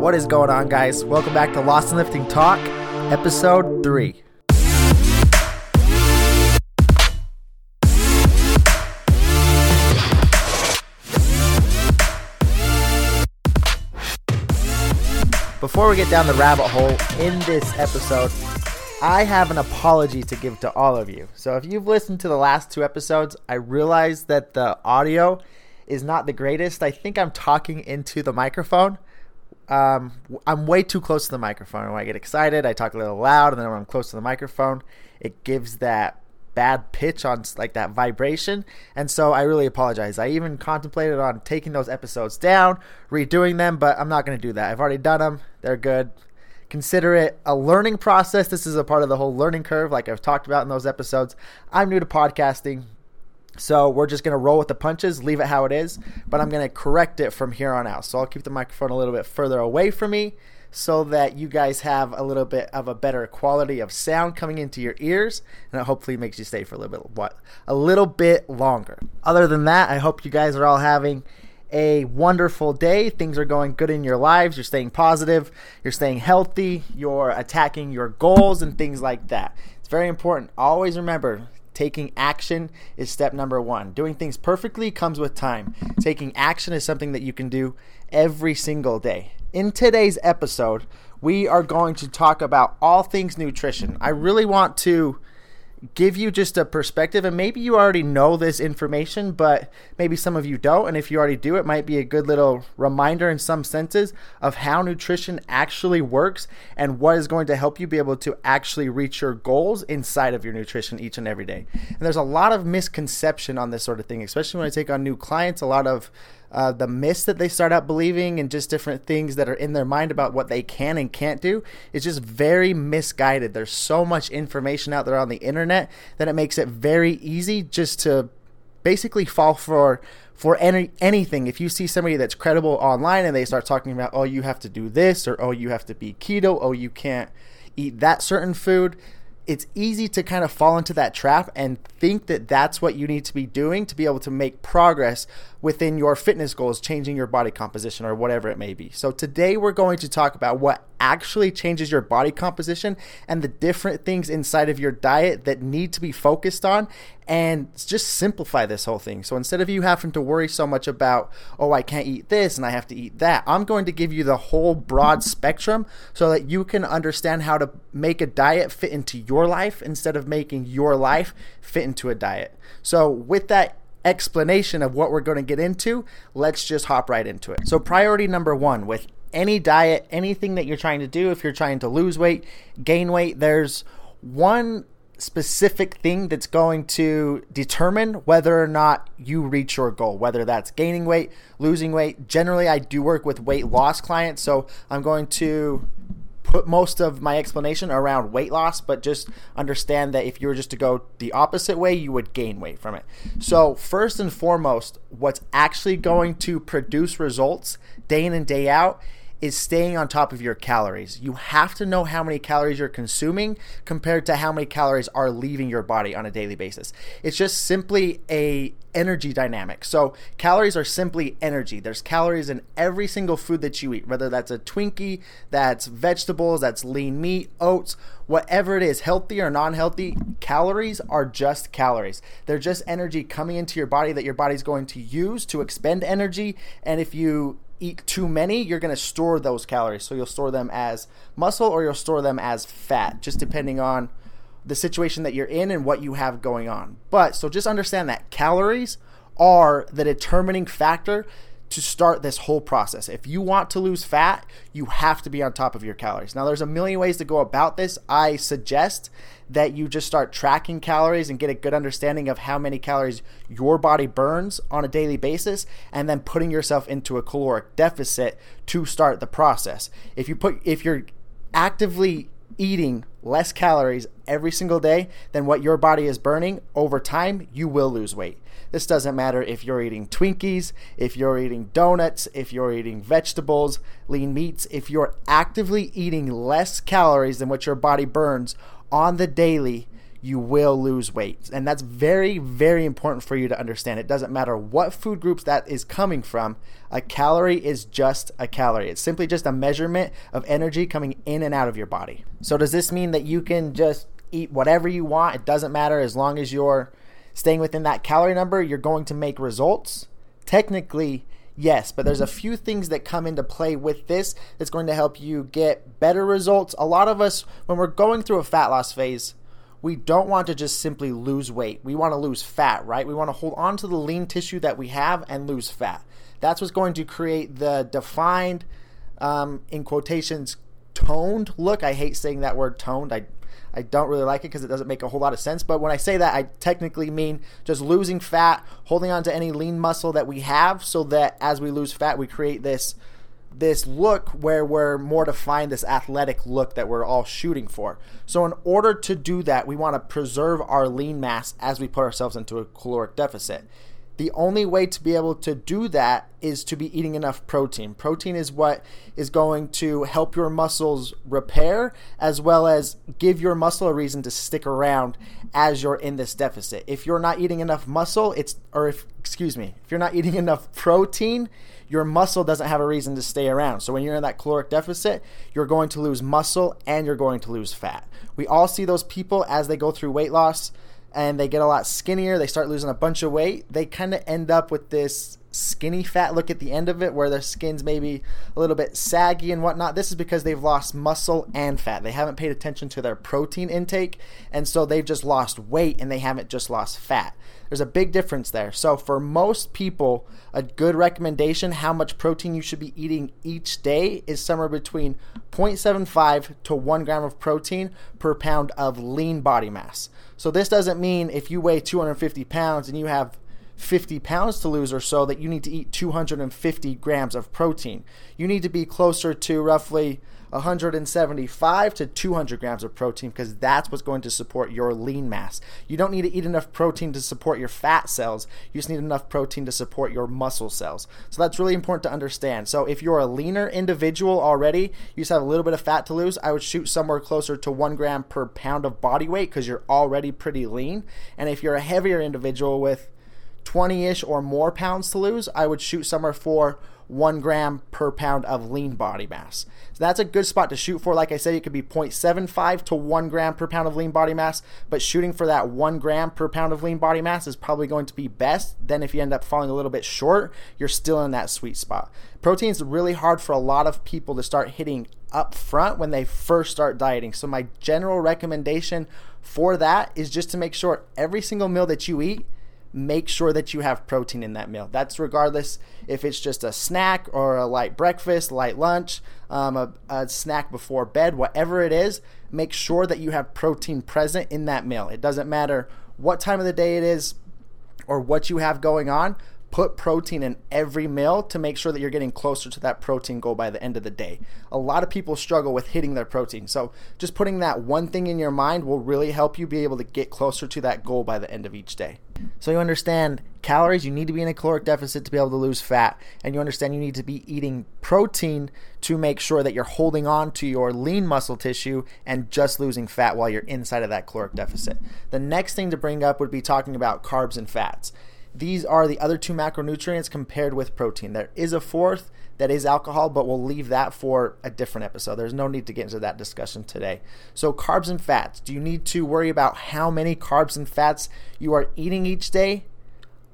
What is going on, guys? Welcome back to Lost and Lifting Talk, episode 3. Before we get down the rabbit hole in this episode, I have an apology to give to all of you. So, if you've listened to the last two episodes, I realize that the audio is not the greatest. I think I'm talking into the microphone. Um, I'm way too close to the microphone. When I get excited, I talk a little loud, and then when I'm close to the microphone, it gives that bad pitch on like that vibration. And so I really apologize. I even contemplated on taking those episodes down, redoing them, but I'm not going to do that. I've already done them. They're good. Consider it a learning process. This is a part of the whole learning curve, like I've talked about in those episodes. I'm new to podcasting. So we're just going to roll with the punches, leave it how it is, but I'm going to correct it from here on out. So I'll keep the microphone a little bit further away from me so that you guys have a little bit of a better quality of sound coming into your ears and it hopefully makes you stay for a little bit what a little bit longer. Other than that, I hope you guys are all having a wonderful day. Things are going good in your lives. You're staying positive, you're staying healthy, you're attacking your goals and things like that. It's very important. Always remember Taking action is step number one. Doing things perfectly comes with time. Taking action is something that you can do every single day. In today's episode, we are going to talk about all things nutrition. I really want to give you just a perspective and maybe you already know this information but maybe some of you don't and if you already do it might be a good little reminder in some senses of how nutrition actually works and what is going to help you be able to actually reach your goals inside of your nutrition each and every day. And there's a lot of misconception on this sort of thing especially when i take on new clients a lot of uh, the myths that they start out believing and just different things that are in their mind about what they can and can't do is just very misguided. There's so much information out there on the internet that it makes it very easy just to basically fall for for any anything. If you see somebody that's credible online and they start talking about, oh, you have to do this, or oh, you have to be keto, oh, you can't eat that certain food, it's easy to kind of fall into that trap and think that that's what you need to be doing to be able to make progress within your fitness goals, changing your body composition or whatever it may be. So, today we're going to talk about what actually changes your body composition and the different things inside of your diet that need to be focused on and just simplify this whole thing. So, instead of you having to worry so much about, oh, I can't eat this and I have to eat that, I'm going to give you the whole broad spectrum so that you can understand how to make a diet fit into your life instead of making your life fit into a diet. So, with that explanation of what we're going to get into, let's just hop right into it. So, priority number one with any diet, anything that you're trying to do, if you're trying to lose weight, gain weight, there's one specific thing that's going to determine whether or not you reach your goal, whether that's gaining weight, losing weight. Generally, I do work with weight loss clients, so I'm going to put most of my explanation around weight loss, but just understand that if you were just to go the opposite way, you would gain weight from it. So, first and foremost, what's actually going to produce results day in and day out is staying on top of your calories. You have to know how many calories you're consuming compared to how many calories are leaving your body on a daily basis. It's just simply a energy dynamic. So calories are simply energy. There's calories in every single food that you eat, whether that's a Twinkie, that's vegetables, that's lean meat, oats, whatever it is, healthy or non-healthy, calories are just calories. They're just energy coming into your body that your body's going to use to expend energy. And if you eat too many, you're going to store those calories. So you'll store them as muscle or you'll store them as fat, just depending on the situation that you're in and what you have going on. But so just understand that calories are the determining factor to start this whole process. If you want to lose fat, you have to be on top of your calories. Now, there's a million ways to go about this. I suggest that you just start tracking calories and get a good understanding of how many calories your body burns on a daily basis, and then putting yourself into a caloric deficit to start the process. If you put, if you're actively eating less calories every single day than what your body is burning over time, you will lose weight. This doesn't matter if you're eating Twinkies, if you're eating donuts, if you're eating vegetables, lean meats, if you're actively eating less calories than what your body burns on the daily, you will lose weight. And that's very, very important for you to understand. It doesn't matter what food groups that is coming from, a calorie is just a calorie. It's simply just a measurement of energy coming in and out of your body. So, does this mean that you can just eat whatever you want? It doesn't matter as long as you're staying within that calorie number, you're going to make results? Technically, Yes, but there's a few things that come into play with this that's going to help you get better results. A lot of us, when we're going through a fat loss phase, we don't want to just simply lose weight. We want to lose fat, right? We want to hold on to the lean tissue that we have and lose fat. That's what's going to create the defined, um, in quotations, toned look. I hate saying that word toned. I I don't really like it because it doesn't make a whole lot of sense. But when I say that, I technically mean just losing fat, holding on to any lean muscle that we have, so that as we lose fat, we create this this look where we're more defined, this athletic look that we're all shooting for. So, in order to do that, we want to preserve our lean mass as we put ourselves into a caloric deficit. The only way to be able to do that is to be eating enough protein. Protein is what is going to help your muscles repair as well as give your muscle a reason to stick around as you're in this deficit. If you're not eating enough muscle, it's or if excuse me, if you're not eating enough protein, your muscle doesn't have a reason to stay around. So when you're in that caloric deficit, you're going to lose muscle and you're going to lose fat. We all see those people as they go through weight loss and they get a lot skinnier, they start losing a bunch of weight, they kind of end up with this skinny fat look at the end of it where their skin's maybe a little bit saggy and whatnot. This is because they've lost muscle and fat. They haven't paid attention to their protein intake, and so they've just lost weight and they haven't just lost fat. There's a big difference there. So, for most people, a good recommendation how much protein you should be eating each day is somewhere between 0.75 to 1 gram of protein per pound of lean body mass. So this doesn't mean if you weigh 250 pounds and you have 50 pounds to lose or so that you need to eat 250 grams of protein. You need to be closer to roughly 175 to 200 grams of protein because that's what's going to support your lean mass. You don't need to eat enough protein to support your fat cells. You just need enough protein to support your muscle cells. So that's really important to understand. So if you're a leaner individual already, you just have a little bit of fat to lose, I would shoot somewhere closer to one gram per pound of body weight because you're already pretty lean. And if you're a heavier individual with 20 ish or more pounds to lose, I would shoot somewhere for one gram per pound of lean body mass. So that's a good spot to shoot for. Like I said, it could be 0.75 to one gram per pound of lean body mass, but shooting for that one gram per pound of lean body mass is probably going to be best. Then, if you end up falling a little bit short, you're still in that sweet spot. Protein is really hard for a lot of people to start hitting up front when they first start dieting. So, my general recommendation for that is just to make sure every single meal that you eat make sure that you have protein in that meal. That's regardless if it's just a snack or a light breakfast, light lunch, um, a, a, snack before bed, whatever it is, make sure that you have protein present in that meal. It doesn't matter what time of the day it is or what you have going on, put protein in every meal to make sure that you're getting closer to that protein goal by the end of the day. A lot of people struggle with hitting their protein. So, just putting that one thing in your mind will really help you be able to get closer to that goal by the end of each day. So, you understand calories, you need to be in a caloric deficit to be able to lose fat, and you understand you need to be eating protein to make sure that you're holding on to your lean muscle tissue and just losing fat while you're inside of that caloric deficit. The next thing to bring up would be talking about carbs and fats. These are the other two macronutrients compared with protein. There is a fourth that is alcohol, but we'll leave that for a different episode. There's no need to get into that discussion today. So, carbs and fats. Do you need to worry about how many carbs and fats you are eating each day?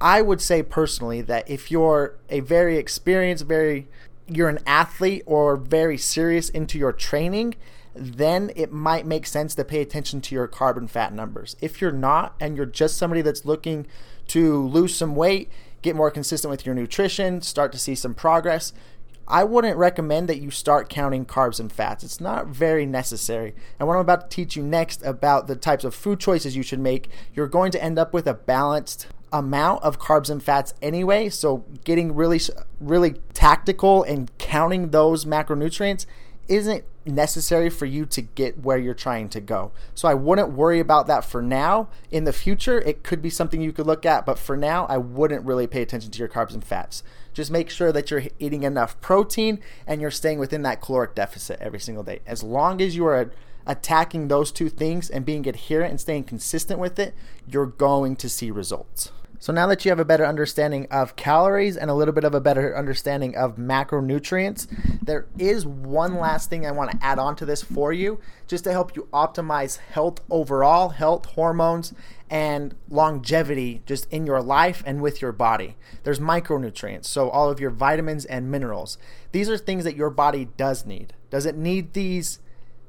I would say personally that if you're a very experienced, very you're an athlete or very serious into your training, then it might make sense to pay attention to your carb and fat numbers. If you're not and you're just somebody that's looking to lose some weight, get more consistent with your nutrition, start to see some progress, I wouldn't recommend that you start counting carbs and fats. It's not very necessary. And what I'm about to teach you next about the types of food choices you should make, you're going to end up with a balanced amount of carbs and fats anyway. So getting really really tactical and counting those macronutrients isn't necessary for you to get where you're trying to go. So I wouldn't worry about that for now. In the future, it could be something you could look at, but for now, I wouldn't really pay attention to your carbs and fats. Just make sure that you're eating enough protein and you're staying within that caloric deficit every single day. As long as you are attacking those two things and being adherent and staying consistent with it, you're going to see results. So now that you have a better understanding of calories and a little bit of a better understanding of macronutrients, there is one last thing I want to add on to this for you just to help you optimize health overall, health, hormones, and longevity just in your life and with your body. There's micronutrients, so all of your vitamins and minerals. These are things that your body does need. Does it need these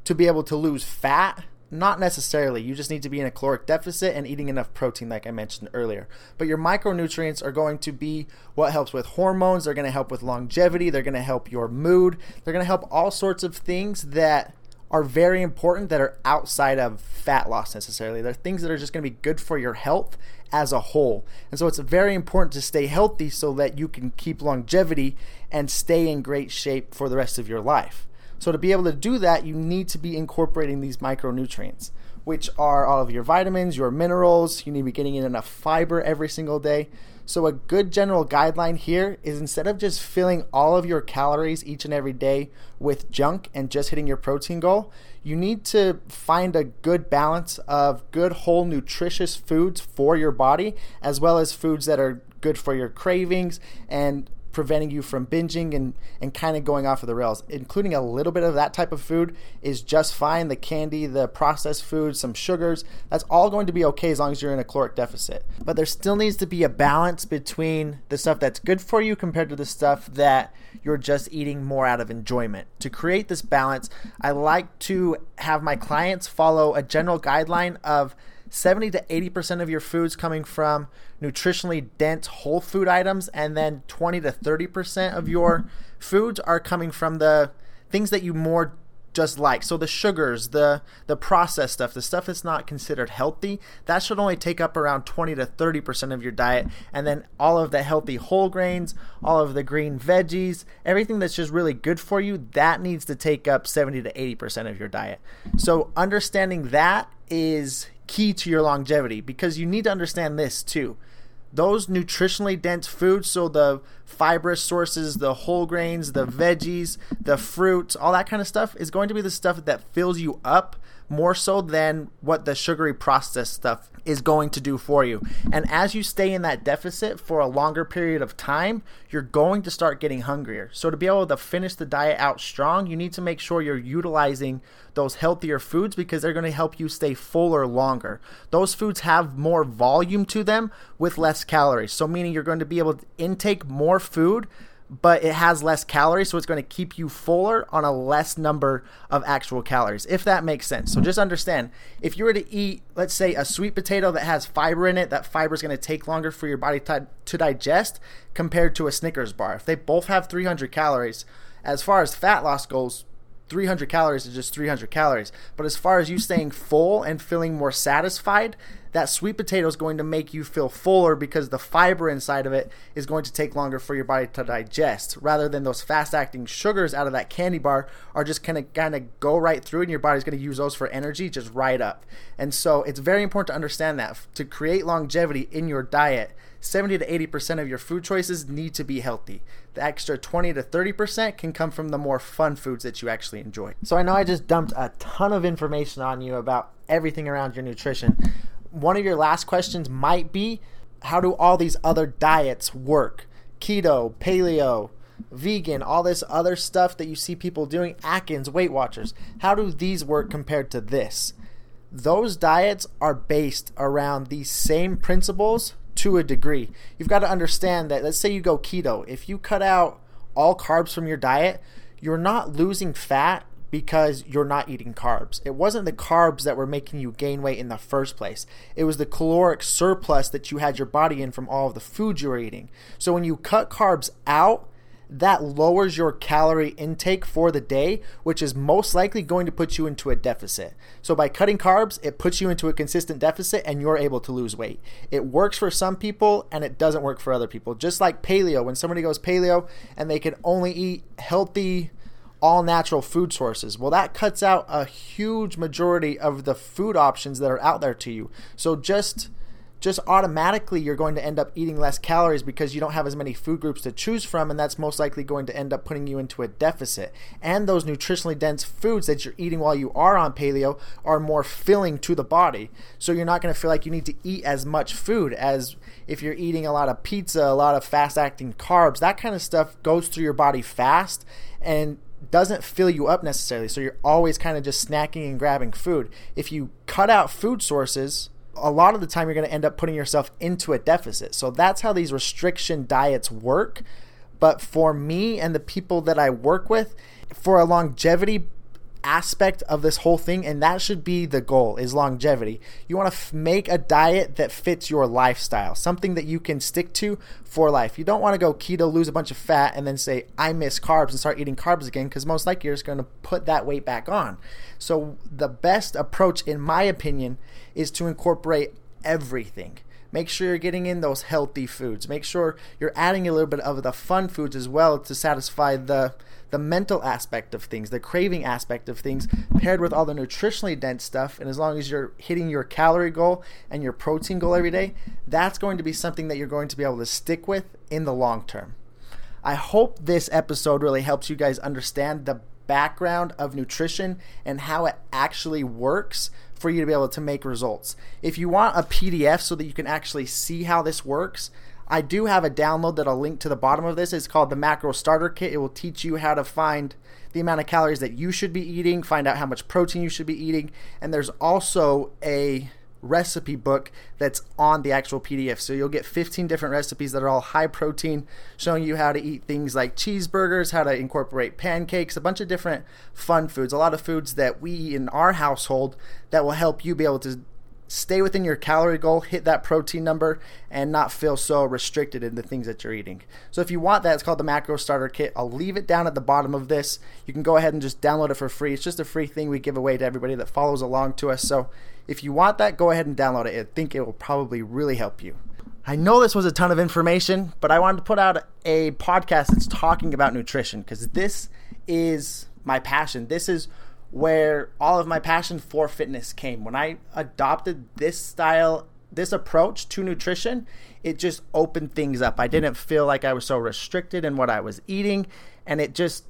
to be able to lose fat? Not necessarily. You just need to be in a caloric deficit and eating enough protein, like I mentioned earlier. But your micronutrients are going to be what helps with hormones. They're going to help with longevity. They're going to help your mood. They're going to help all sorts of things that are very important that are outside of fat loss necessarily. They're things that are just going to be good for your health as a whole. And so it's very important to stay healthy so that you can keep longevity and stay in great shape for the rest of your life. So to be able to do that, you need to be incorporating these micronutrients, which are all of your vitamins, your minerals. You need to be getting in enough fiber every single day. So a good general guideline here is instead of just filling all of your calories each and every day with junk and just hitting your protein goal, you need to find a good balance of good whole nutritious foods for your body as well as foods that are good for your cravings and preventing you from binging and, and kind of going off of the rails. Including a little bit of that type of food is just fine. The candy, the processed food, some sugars, that's all going to be okay as long as you're in a caloric deficit. But there still needs to be a balance between the stuff that's good for you compared to the stuff that you're just eating more out of enjoyment. To create this balance, I like to have my clients follow a general guideline of 70 to 80% of your foods coming from nutritionally dense whole food items, and then 20 to 30% of your foods are coming from the things that you more just like. So the sugars, the the processed stuff, the stuff that's not considered healthy, that should only take up around 20 to 30% of your diet. And then all of the healthy whole grains, all of the green veggies, everything that's just really good for you, that needs to take up 70 to 80% of your diet. So understanding that is key to your longevity because you need to understand this too. Those nutritionally dense foods, so the fibrous sources, the whole grains, the veggies, the fruits, all that kind of stuff, is going to be the stuff that fills you up more so than what the sugary processed stuff is going to do for you. And as you stay in that deficit for a longer period of time, you're going to start getting hungrier. So to be able to finish the diet out strong, you need to make sure you're utilizing those healthier foods because they're going to help you stay fuller longer. Those foods have more volume to them with less calories. So meaning you're going to be able to intake more food but it has less calories, so it's going to keep you fuller on a less number of actual calories, if that makes sense. So just understand if you were to eat, let's say, a sweet potato that has fiber in it, that fiber is going to take longer for your body to, to digest compared to a Snickers bar. If they both have 300 calories, as far as fat loss goes, 300 calories is just 300 calories. But as far as you staying full and feeling more satisfied, that sweet potato is going to make you feel fuller because the fiber inside of it is going to take longer for your body to digest rather than those fast acting sugars out of that candy bar are just kind of kind of go right through and your body's going to use those for energy just right up and so it's very important to understand that to create longevity in your diet 70 to 80% of your food choices need to be healthy. The extra 20 to 30% can come from the more fun foods that you actually enjoy. So I know I just dumped a ton of information on you about everything around your nutrition, one of your last questions might be how do all these other diets work? Keto, paleo, vegan, all this other stuff that you see people doing, Atkins, Weight Watchers. How do these work compared to this? Those diets are based around these same principles to a degree. You've got to understand that, let's say you go keto, if you cut out all carbs from your diet, you're not losing fat because you're not eating carbs. It wasn't the carbs that were making you gain weight in the first place. It was the caloric surplus that you had your body in from all of the food you were eating. So when you cut carbs out, that lowers your calorie intake for the day, which is most likely going to put you into a deficit. So by cutting carbs, it puts you into a consistent deficit and you're able to lose weight. It works for some people and it doesn't work for other people. Just like paleo, when somebody goes paleo and they can only eat healthy all natural food sources. Well, that cuts out a huge majority of the food options that are out there to you. So just just automatically you're going to end up eating less calories because you don't have as many food groups to choose from and that's most likely going to end up putting you into a deficit. And those nutritionally dense foods that you're eating while you are on paleo are more filling to the body. So you're not going to feel like you need to eat as much food as if you're eating a lot of pizza a lot of fast acting carbs. That kind of stuff goes through your body fast and doesn't fill you up necessarily. So you're always kind of just snacking and grabbing food. If you cut out food sources a lot of the time you're going to end up putting yourself into a deficit. So that's how these restriction diets work. But for me and the people that I work with, for a longevity aspect of this whole thing and that should be the goal is longevity you want to f- make a diet that fits your lifestyle something that you can stick to for life you don't want to go keto lose a bunch of fat and then say i miss carbs and start eating carbs again because most likely you're just going to put that weight back on so the best approach in my opinion is to incorporate everything. Make sure you're getting in those healthy foods. Make sure you're adding a little bit of the fun foods as well to satisfy the the mental aspect of things, the craving aspect of things, paired with all the nutritionally dense stuff. And as long as you're hitting your calorie goal and your protein goal every day, that's going to be something that you're going to be able to stick with in the long term. I hope this episode really helps you guys understand the background of nutrition and how it actually works for you to be able to make results. If you want a PDF so that you can actually see how this works, I do have a download that I'll link to the bottom of this. It's called the Macro Starter Kit. It will teach you how to find the amount of calories that you should be eating, find out how much protein you should be eating, and there's also a recipe book that's on the actual PDF. So you'll get 15 different recipes that are all high protein, showing you how to eat things like cheeseburgers, how to incorporate pancakes, a bunch of different fun foods, a lot of foods that we eat in our household that will help you be able to stay within your calorie goal, hit that protein number, and not feel so restricted in the things that you're eating. So if you want that, it's called the Macro Starter Kit. I'll leave it down at the bottom of this. You can go ahead and just download it for free. It's just a free thing we give away to everybody that follows along to us. So if you want that, go ahead and download it. I think it will probably really help you. I know this was a ton of information, but I wanted to put out a podcast that's talking about nutrition because this is my passion. This is where all of my passion for fitness came. When I adopted this style, this approach to nutrition, it just opened things up. I didn't feel like I was so restricted in what I was eating, and it just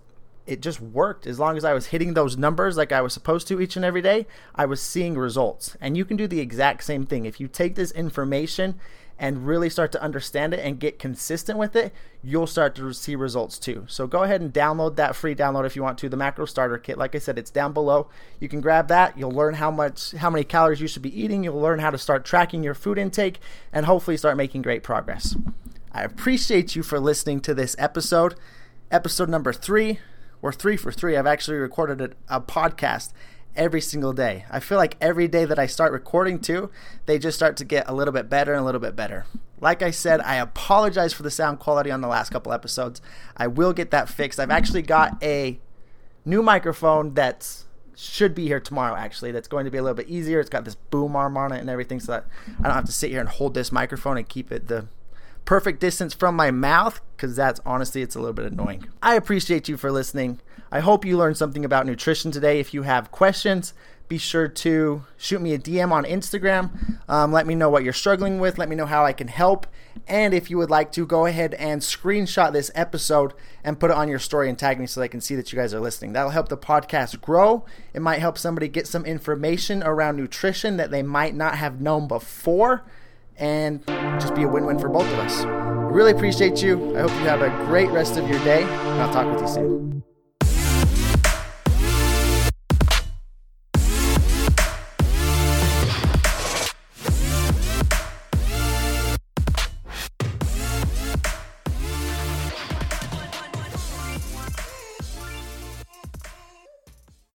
it just worked as long as I was hitting those numbers like I was supposed to each and every day. I was seeing results. And you can do the exact same thing. If you take this information and really start to understand it and get consistent with it, you'll start to see results too. So go ahead and download that free download if you want to, the macro starter kit. Like I said, it's down below. You can grab that. You'll learn how much how many calories you should be eating. You'll learn how to start tracking your food intake and hopefully start making great progress. I appreciate you for listening to this episode, episode number 3 we're three for three. I've actually recorded a, a podcast every single day. I feel like every day that I start recording too, they just start to get a little bit better and a little bit better. Like I said, I apologize for the sound quality on the last couple episodes. I will get that fixed. I've actually got a new microphone that's should be here tomorrow actually that's going to be a little bit easier it's got this boom arm on it and everything so that i don't have to sit here and hold this microphone and keep it the perfect distance from my mouth because that's honestly it's a little bit annoying. I appreciate you for listening. I hope you learned something about nutrition today. If you have questions, be sure to shoot me a DM on Instagram. Um, let me know what you're struggling with. Let me know how I can help. And if you would like to, go ahead and screenshot this episode and put it on your story and tag me so they can see that you guys are listening. That'll help the podcast grow. It might help somebody get some information around nutrition that they might not have known before and just be a win win for both of us. Really appreciate you. I hope you have a great rest of your day, and I'll talk with you soon.